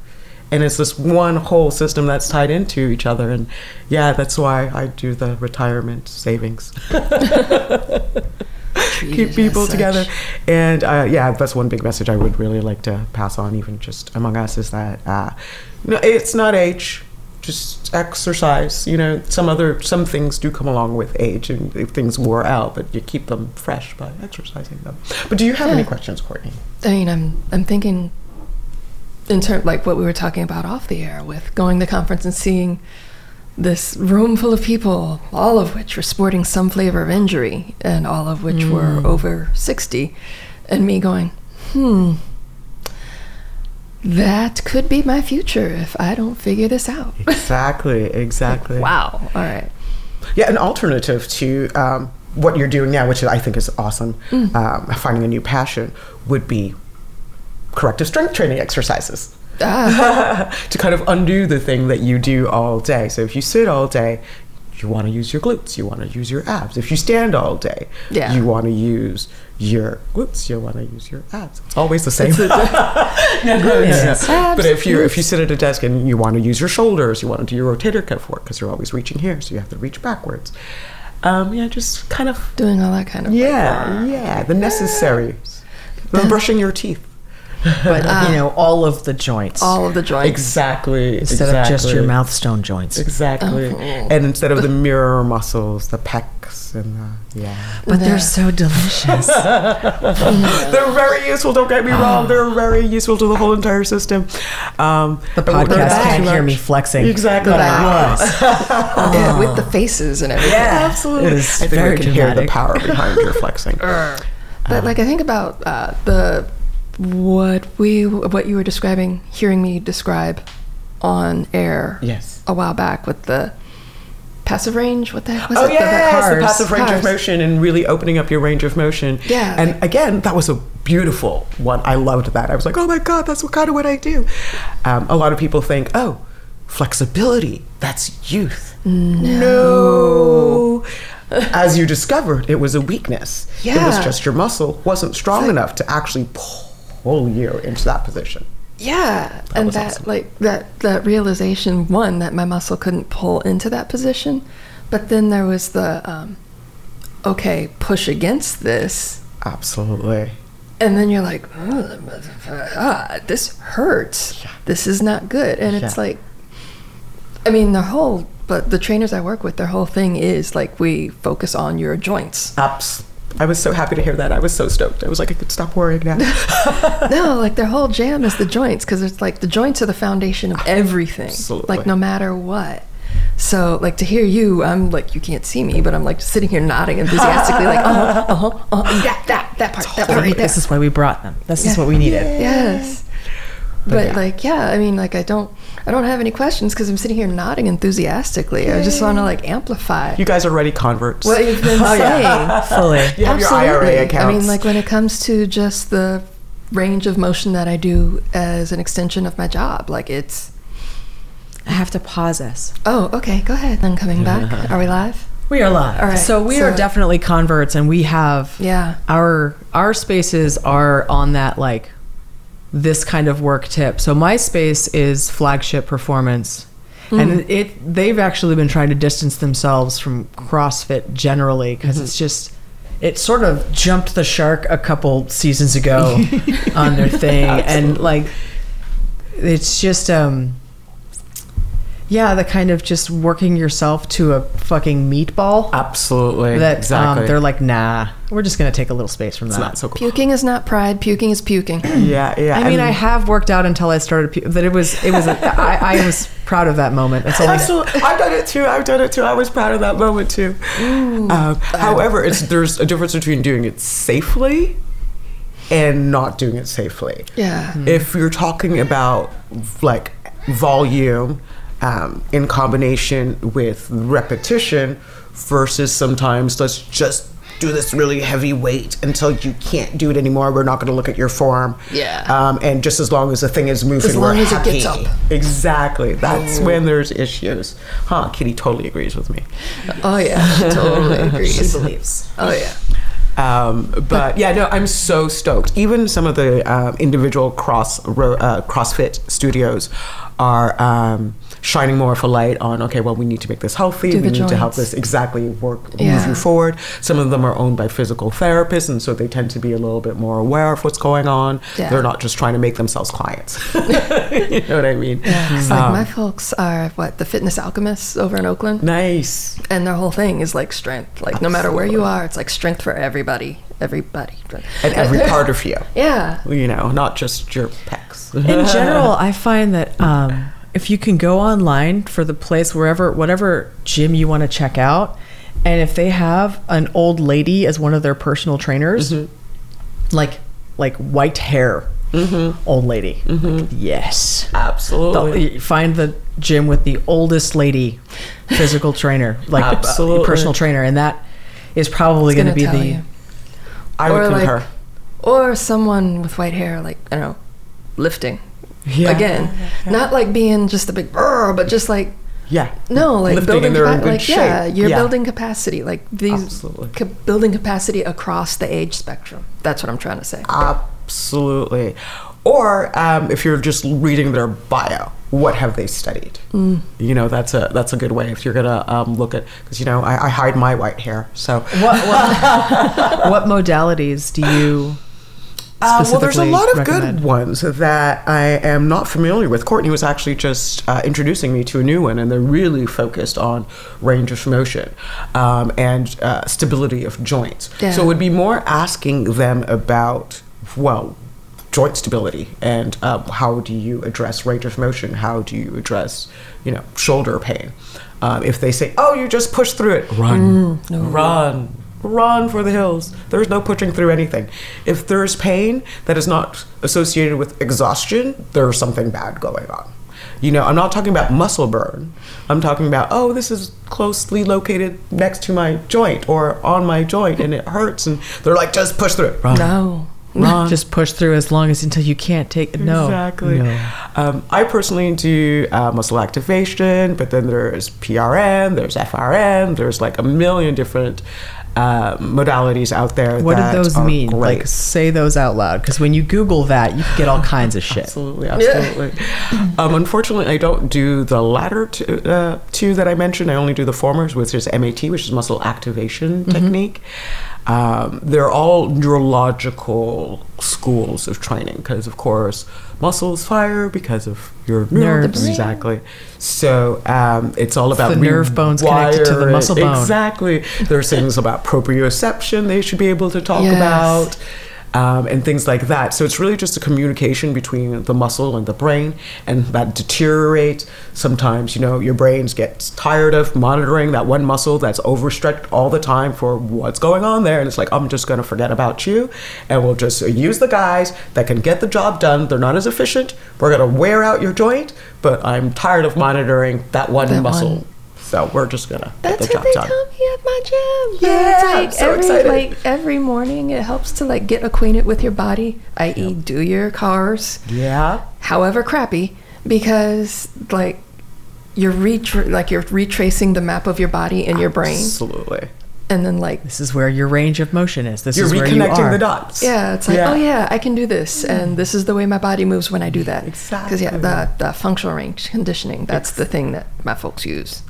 A: And it's this one whole system that's tied into each other. And yeah, that's why I do the retirement savings. Keep people together. And uh, yeah, that's one big message I would really like to pass on, even just among us, is that uh, no, it's not age, just exercise. You know, some other some things do come along with age, and things wore out, but you keep them fresh by exercising them. But do you have any questions, Courtney?
C: I mean, I'm I'm thinking in terms like what we were talking about off the air with going to the conference and seeing this room full of people, all of which were sporting some flavor of injury, and all of which were over sixty, and me going, hmm. That could be my future if I don't figure this out.
A: Exactly, exactly.
C: wow. All right.
A: Yeah, an alternative to um, what you're doing now, which I think is awesome, um, finding a new passion, would be corrective strength training exercises.
C: Ah,
A: to kind of undo the thing that you do all day. So if you sit all day, you want to use your glutes, you want to use your abs. If you stand all day,
C: Yeah.
A: you want to use your glutes, you want to use your abs. It's always the same.
B: Yes.
A: But if you if you sit at a desk and you want to use your shoulders, you want to do your rotator cuff work because you're always reaching here, so you have to reach backwards. Um, yeah, just kind of
C: doing all that kind of
A: yeah, yeah, the necessary. brushing your teeth.
B: But you know, all of the joints
C: all of the joints.
A: Exactly.
B: instead of just your mouth stone joints.
A: Exactly.
C: Oh.
A: And instead of the mirror muscles, the pecs and the yeah.
B: But they're
C: There.
B: so delicious.
A: They're very useful, don't get me wrong. They're very useful to the whole entire system. Um
B: The podcast can't hear me flexing.
A: Exactly.
B: But I was.
C: Yeah, with the faces and everything.
B: Yeah,
A: Absolutely.
B: It is
A: I think
B: very
A: we can hear the power behind your flexing.
C: But like I think about uh, the what we what you were describing, hearing me describe on air
A: Yes.
C: a while back with the passive range. What the heck was
A: Oh
C: it? The- the
A: yes, the passive range
C: Cars.
A: of motion and really opening up your range of motion.
C: Yeah.
A: And again, that was a beautiful one. I loved that. I was like, oh my god, that's what kind of what I do. Um, a lot of people think, oh, flexibility. That's youth. No. As you discovered, it was a weakness. Yeah. It was just your muscle wasn't strong enough to actually pull you into that position.
C: Yeah, and that
A: awesome.
C: like that that realization one that my muscle couldn't pull into that position, but then there was the um, okay push against this,
A: Absolutely.
C: and then you're like, "Ugh, ah, this hurts. This is not good, and it's like, I mean, the whole but the trainers I work with, their whole thing is like we focus on your joints.
A: Abs- I was so happy to hear that. I was so stoked. I was like, I could stop worrying now.
C: no, like their whole jam is the joints because it's like the joints are the foundation of everything.
A: Absolutely.
C: Like no matter what. So like to hear you, I'm like you can't see me, but I'm like sitting here nodding enthusiastically, like uh huh, uh huh, uh that that that part, that part right there.
B: This is why we brought them. This is what we needed.
C: yes. But
A: yeah.
C: like yeah, I mean like I don't I don't have any questions because I'm sitting here nodding enthusiastically. I just want to like amplify
A: you guys are ready converts.
C: what you've been oh, saying.
B: Fully.
A: You have your IRA accounts.
C: I mean, like when it comes to just the range of motion that I do as an extension of my job, like it's.
B: I have to pause us.
C: Oh, okay. Go ahead. I'm coming back. Are we live?
B: We are live.
C: All right,
B: So we are definitely converts and we have
C: Yeah.
B: our our spaces are on that like this kind of work tip. So my space is flagship performance. And it they've actually been trying to distance themselves from CrossFit generally because it's just it sort of jumped the shark a couple seasons ago on their thing and like it's just um yeah, the kind of just working yourself to a fucking meatball
A: Absolutely.
B: that
A: exactly.
B: um, they're like, nah, we're just gonna take a little space from
A: it's
B: that.
A: not so cool.
C: Puking is not pride. Puking is puking.
A: Yeah, yeah.
B: I mean, I have worked out until I started. Pu- that it was, it was. A, I, I was proud of that moment. That's all. I,
A: Absolutely. I've done it too. I've done it too. I was proud of that moment too. Um, however, it's there's a difference between doing it safely and not doing it safely.
C: Yeah.
A: If you're talking about like volume um, in combination with repetition versus sometimes let's just do this really heavy weight until you can't do it anymore. We're not going to look at your form.
C: Yeah.
A: Um, and just as long as the thing is moving,
C: As
A: we're
C: long as it gets up.
A: Exactly. That's when there's issues. Huh? Kitty totally agrees with me.
C: Oh yeah. She totally agrees.
B: she believes.
C: Oh yeah.
A: Um, but yeah, no, I'm so stoked. Even some of the um, individual cross uh, CrossFit studios are um, shining more of a light on. Okay, well, we need to make this healthy.
C: Do
A: we
C: the
A: need to help this exactly work,
C: Yeah.
A: move you forward. Some of them are owned by physical therapists, and so they tend to be a little bit more aware of what's going on.
C: Yeah.
A: They're not just trying to make themselves clients. you know what I mean?
C: It's like
A: Um,
C: my folks are what the fitness alchemists over in Oakland,
A: nice.
C: and their whole thing is like strength. Like no matter where you are, it's like strength for everybody. Everybody.
A: And every part of you.
C: Yeah.
A: You know, not just your pecs.
B: In general, I find that um, if you can go online for the place wherever, whatever gym you want to check out, and if they have an old lady as one of their personal trainers, mm-hmm. like like white hair, mm-hmm. old lady, mm-hmm. like, yes.
A: Absolutely.
B: The- find the gym with the oldest lady physical trainer, like uh,
A: Absolutely.
B: personal trainer, and that is probably going to be the.
C: you.
A: I would
C: Or, like,
A: concur.
C: Or someone with white hair, like I don't know, lifting.
A: Yeah.
C: Again, not like being just a big brr, but just like
A: Yeah.
C: no, like
A: Lifting
C: building
A: and
C: capa-
A: good
C: like yeah, you're
A: Yeah.
C: building capacity, like these
A: Absolutely.
C: ca- building capacity across the age spectrum. That's what I'm trying to say.
A: Absolutely. Or um, if you're just reading their bio, what have they studied?
C: Mm.
A: You know, that's a that's a good way if you're gonna um, look at because you know I, I hide my white hair, so
B: What, what, what modalities do you
A: Uh, well, there's a lot of
B: recommend?
A: good ones that I am not familiar with. Courtney was actually just uh, introducing me to a new one, and they're really focused on range of motion um, and uh, stability of joints.
C: Yeah.
A: So it would be more asking them about, well, joint stability and um, how do you address range of motion? How do you address, you know, shoulder pain? Um, if they say, "Oh, you just push through it," run, run, run for the hills. There's no pushing through anything. If there's pain that is not associated with exhaustion, there's something bad going on. You know, I'm not talking about muscle burn. I'm talking about, oh, this is closely located next to my joint or on my joint and it hurts. And they're like, just push through it. Run.
C: No.
A: Run.
B: Just push through as long as until you can't take it. no.
A: Exactly.
B: No.
A: Um, I personally do uh, muscle activation, but then there's PRN, there's FRN, there's like a million different uh, modalities out there.
B: What
A: that
B: did those mean?
A: Great.
B: Like, say those out loud, because when you Google that, you get all kinds of shit.
A: Absolutely, absolutely. um, unfortunately, I don't do the latter two, uh, two that I mentioned. I only do the former, which is MAT, which is muscle activation
B: Mm-hmm.
A: technique. Um, they're all neurological schools of training because, of course, muscles fire because of your nerves. Exactly. So um, it's all about
B: the nerve bones connected to the muscle bone.
A: Exactly. There's things about proprioception they should be able to talk
C: Yes.
A: about um, and things like that. So it's really just a communication between the muscle and the brain, and that deteriorates. Sometimes, you know, your brains gets tired of monitoring that one muscle that's overstretched all the time for what's going on there, and it's like, I'm just going to forget about you, and we'll just use the guys that can get the job done. They're not as efficient. We're going to wear out your joint, but I'm tired of monitoring that one
C: That
A: muscle.
C: one.
A: So we're just gonna get
C: That's
A: the
C: what
A: job
C: they
A: done.
C: tell me at my gym.
A: Yeah,
C: it's
A: I'm
C: like
A: so
C: every
A: excited.
C: like every morning it helps to like get acquainted with your body, i.e., do your cars,
A: Yeah.
C: however crappy, because like you're retra- like you're retracing the map of your body in your brain,
A: Absolutely.
C: and then like
B: This is where your range of motion is. This
A: You're
B: is where you
A: reconnecting
B: are.
A: Reconnecting the dots.
C: yeah, it's like oh yeah, I can do this, mm. and this is the way my body moves when I do that. Exactly. Because yeah, the the functional range conditioning that's the thing that my folks use.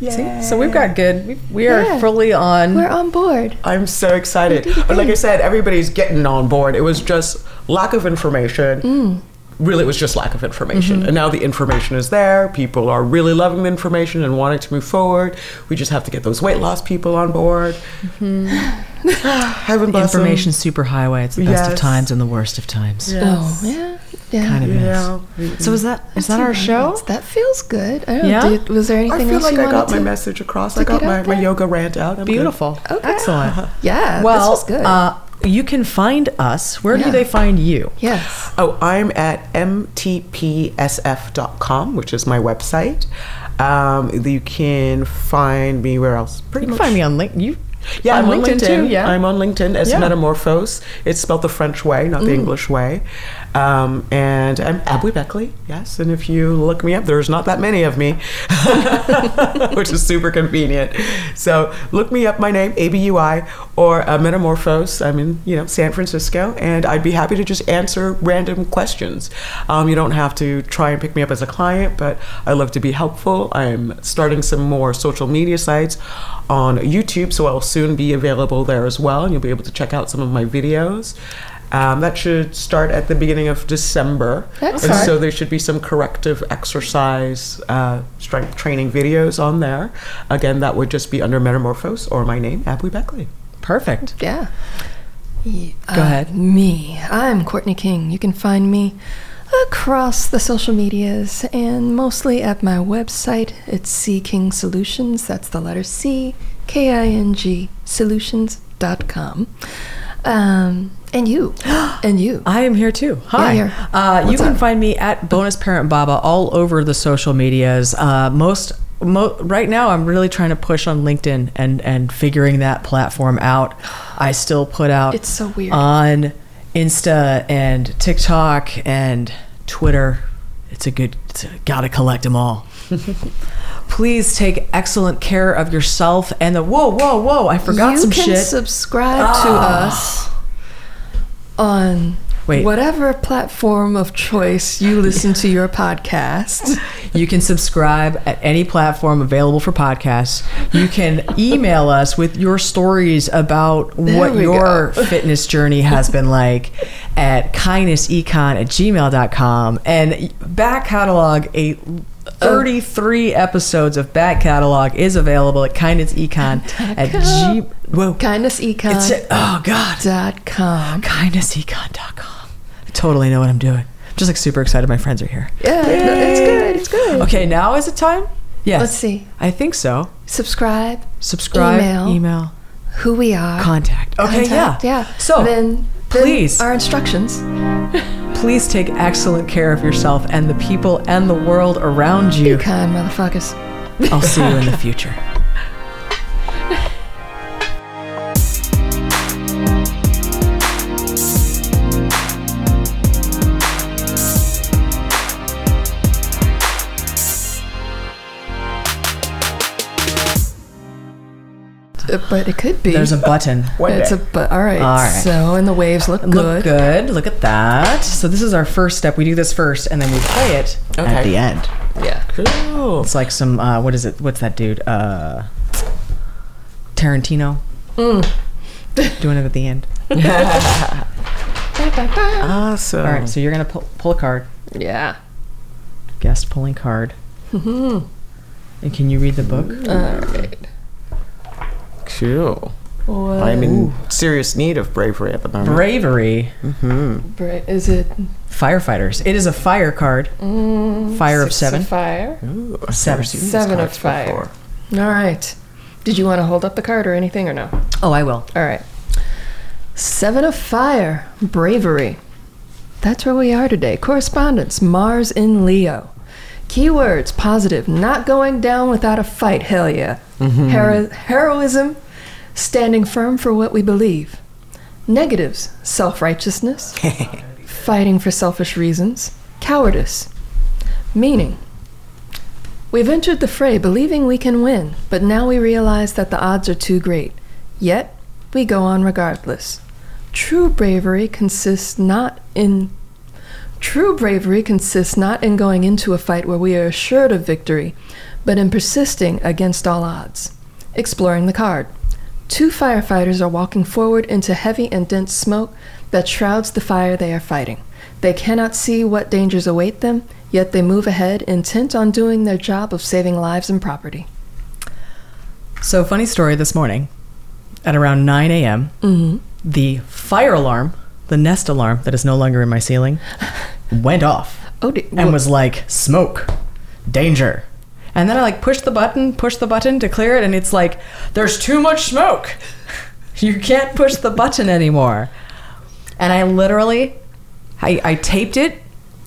B: See? So we've got good. We, we are
C: Yeah.
B: fully on.
C: We're on board.
A: I'm so excited. But like I said, everybody's getting on board. It was just lack of information.
C: Mm.
A: Really, it was just lack of information.
C: Mm-hmm.
A: And now the information is there. People are really loving the information and wanting to move forward. We just have to get those weight loss people on board. Heaven bless.
B: Information superhighway. It's the best of times and the worst of times.
A: Yes.
C: Oh yeah, yeah.
B: Kind of
A: Yeah.
B: is. So is that is that our show?
C: That feels good. I don't
B: Yeah?
C: know. Did, was there anything else?
A: I feel
C: else
A: like
C: you
A: I got my
C: to?
A: message across. I got my,
C: out
A: my yoga rant out. I'm good.
B: Beautiful.
C: Okay.
B: Excellent.
C: Yeah,
B: well,
C: this was good.
B: Uh, you can find us. Where
C: Yeah.
B: do they find you?
C: yes.
A: Oh, I'm at mtpsf.com, which is my website. Um, you can find me where else? Pretty
B: You can
A: much.
B: find me on LinkedIn. You
A: Yeah,
B: on
A: I'm on
B: LinkedIn, too. Yeah.
A: I'm on LinkedIn as
B: Yeah.
A: Metamorphose. It's spelled the French way, not the English way. Um, and I'm Abby Beckley, yes. And if you look me up, there's not that many of me, which is super convenient. So look me up, my name, ABUI, or uh, Metamorphose. I'm in, you know, San Francisco, and I'd be happy to just answer random questions. Um, you don't have to try and pick me up as a client, but I love to be helpful. I'm starting some more social media sites on YouTube, so I'll soon be available there as well, and you'll be able to check out some of my videos. Um, that should start at the beginning of December, and
C: Excellent.
A: so there should be some corrective exercise uh, strength training videos on there. Again, that would just be under Metamorphose or my name, Abby Beckley.
B: perfect.
C: Yeah. Go
B: ahead.
C: Me. I'm Courtney King. You can find me across the social medias and mostly at my website. It's C King Solutions. That's the letter C K I N G Solutions.com. Um, and you. and you.
B: I am here too. Hi.
C: you're-
B: uh, you can
C: up?
B: find me at Bonus Parent Baba all over the social medias. Uh, most. Mo- right now, I'm really trying to push on LinkedIn and and figuring that platform out. I still put out
C: It's so weird.
B: on Insta and TikTok and Twitter. It's a good. It's a, gotta collect them all. Please take excellent care of yourself and the. Whoa, whoa, whoa! I forgot
C: you
B: some
C: can
B: shit.
C: subscribe
B: Ah.
C: to us on
B: Wait.
C: whatever platform of choice you listen to your podcast.
B: You can subscribe at any platform available for podcasts. You can email us with your stories about
C: There
B: what your fitness journey has been like at kindnessecon at gmail.com and back catalog a 33 episodes of back catalog is available at Kindness Econ at g whoa it's
C: KindnessEcon.com.
B: oh god Dot com. kindnessecon.com I totally know what I'm doing just like super excited my friends are here
C: Yeah, no, it's good. It's good.
B: Okay, now is it time? Yes.
C: Let's see.
B: I think so.
C: Subscribe.
B: Subscribe,
C: Email.
B: email,
C: Who we are.
B: contact. Okay,
C: contact,
B: yeah.
C: Yeah.
B: So,
C: then, then
B: please.
C: our instructions.
B: please take excellent care of yourself and the people and the world around
C: Be
B: you.
C: kind, motherfuckers.
B: I'll see you in the future.
C: But it could be.
B: There's a button.
A: One
C: it's
A: day.
C: a but. All right.
B: All right.
C: So and the waves look good.
B: Look good. Look at that. So this is our first step. We do this first, and then we play it at the end.
C: Yeah.
A: Cool.
B: It's like some uh, what is it? What's that dude? Uh, Tarantino. Doing it at the end.
A: Awesome.
B: All right. So you're gonna pull, pull a card.
C: Yeah.
B: Guest pulling card. Mm-hmm. And can you read the book?
C: All right.
A: Cool.
C: What
A: I'm in serious need of bravery at the moment.
B: Bravery. Mm-hmm.
C: bra- is it?
B: Firefighters. It is a fire card. Mm, fire of
C: Six
B: seven.
C: fire.
A: Ooh, I've
B: Seven.
A: never seen these
C: Seven of fire.
A: before.
C: All right. Did you want to hold up the card or anything or no?
B: Oh, I will.
C: All right. Seven of Fire, Bravery. That's where we are today. Correspondence, Mars in Leo. Keywords, positive, not going down without a fight, hell yeah. Mm-hmm. Hero- heroism, standing firm for what we believe. Negatives, self righteousness, fighting for selfish reasons, cowardice. Meaning, We've entered the fray believing we can win, but now we realize that the odds are too great. Yet, we go on regardless. True bravery consists not in True bravery consists not in going into a fight where we are assured of victory, but in persisting against all odds. Exploring the card. Two firefighters are walking forward into heavy and dense smoke that shrouds the fire they are fighting. They cannot see what dangers await them, yet they move ahead, intent on doing their job of saving lives and property.
B: So, funny story this morning at around 9 a.m., mm-hmm. the fire alarm, the nest alarm that is no longer in my ceiling, went off
C: Oh,
B: and was like, smoke, danger. And then I like pushed the button, pushed the button to clear it, and it's like, there's too much smoke. You can't push the button anymore. And I literally, I, I taped it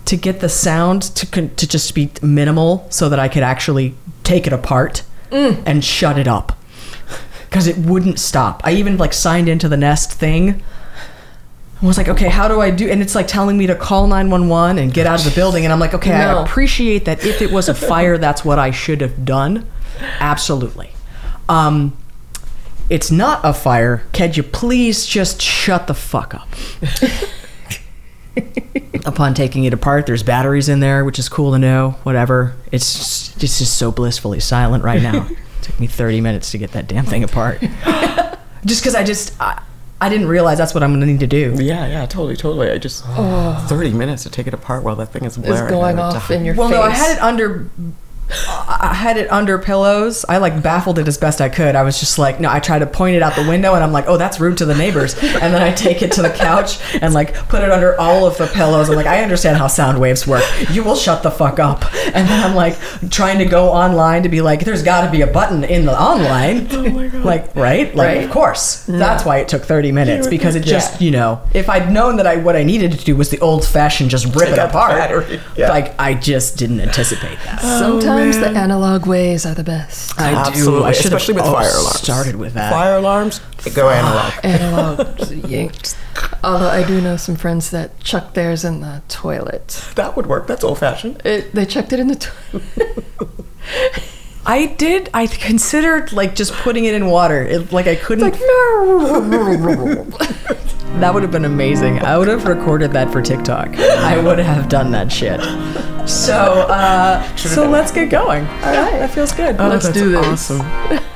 B: to get the sound to con- to just be minimal, so that I could actually take it apart mm. and shut it up because it wouldn't stop. I even like signed into the Nest thing. I was like, okay, how do I do? And it's like telling me to call 911 and get out of the building. And I'm like, okay,
C: No.
B: I appreciate that if it was a fire, that's what I should have done. Absolutely. Um, it's not a fire. Can you please just shut the fuck up? Upon taking it apart, there's batteries in there, which is cool to know. Whatever. It's just, it's just so blissfully silent right now. it took me 30 minutes to get that damn thing apart. just because I just I, I didn't realize that's what I'm gonna need to do.
A: Yeah, yeah, totally, totally. I just 30 minutes to take it apart while that thing is
C: is
A: blaring.
C: going off in your
B: Well,
C: face.
B: Well, no, I had it under. I had it under pillows. I like baffled it as best I could. I was just like, no, I tried to point it out the window and I'm like, oh, that's rude to the neighbors. And then I take it to the couch and like put it under all of the pillows. I'm like, I understand how sound waves work. You will shut the fuck up. And then I'm like trying to go online to be like, there's got to be a button in the online. Oh my God. Like, right? Like,
C: Right.
B: of course. That's why it took 30 minutes because it just, you know, if I'd known that I what I needed to do was the old fashioned just rip it apart.
A: Yeah.
B: Like, I just didn't anticipate that.
C: Oh, Sometimes the analog ways are the best.
B: I do. I should have
A: especially with
B: oh,
A: fire alarms.
B: started with that.
A: Fire alarms, go analog. Ah.
C: Analog yanked. Although I do know some friends that chucked theirs in the toilet.
A: That would work. That's old fashioned.
C: It, they chucked it in the toilet.
B: I did. I considered like just putting it in water. It, like I couldn't.
C: like no.
B: that would have been amazing. I would have recorded that for TikTok. I would have done that shit. So, uh, so let's get going. All right, that feels good.
C: Let's
A: That's
C: do this.
A: Awesome.